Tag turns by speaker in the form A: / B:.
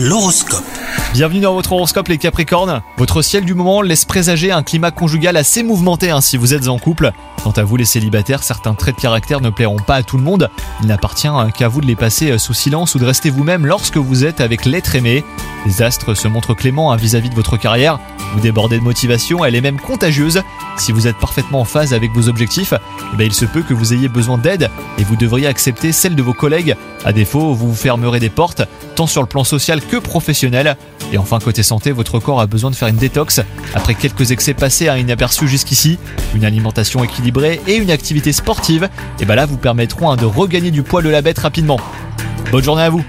A: L'horoscope.
B: Bienvenue dans votre horoscope les Capricornes. Votre ciel du moment laisse présager un climat conjugal assez mouvementé hein, si vous êtes en couple. Quant à vous les célibataires, certains traits de caractère ne plairont pas à tout le monde. Il n'appartient hein, qu'à vous de les passer euh, sous silence ou de rester vous-même lorsque vous êtes avec l'être aimé. Les astres se montrent cléments hein, vis-à-vis de votre carrière. Vous débordez de motivation, elle est même contagieuse. Si vous êtes parfaitement en phase avec vos objectifs, eh ben, il se peut que vous ayez besoin d'aide et vous devriez accepter celle de vos collègues. À défaut, vous vous fermerez des portes, tant sur le plan social que professionnel. Et enfin, côté santé, votre corps a besoin de faire une détox. Après quelques excès passés à inaperçus jusqu'ici, une alimentation équilibrée et une activité sportive, et ben là vous permettront hein, de regagner du poil de la bête rapidement. Bonne journée à vous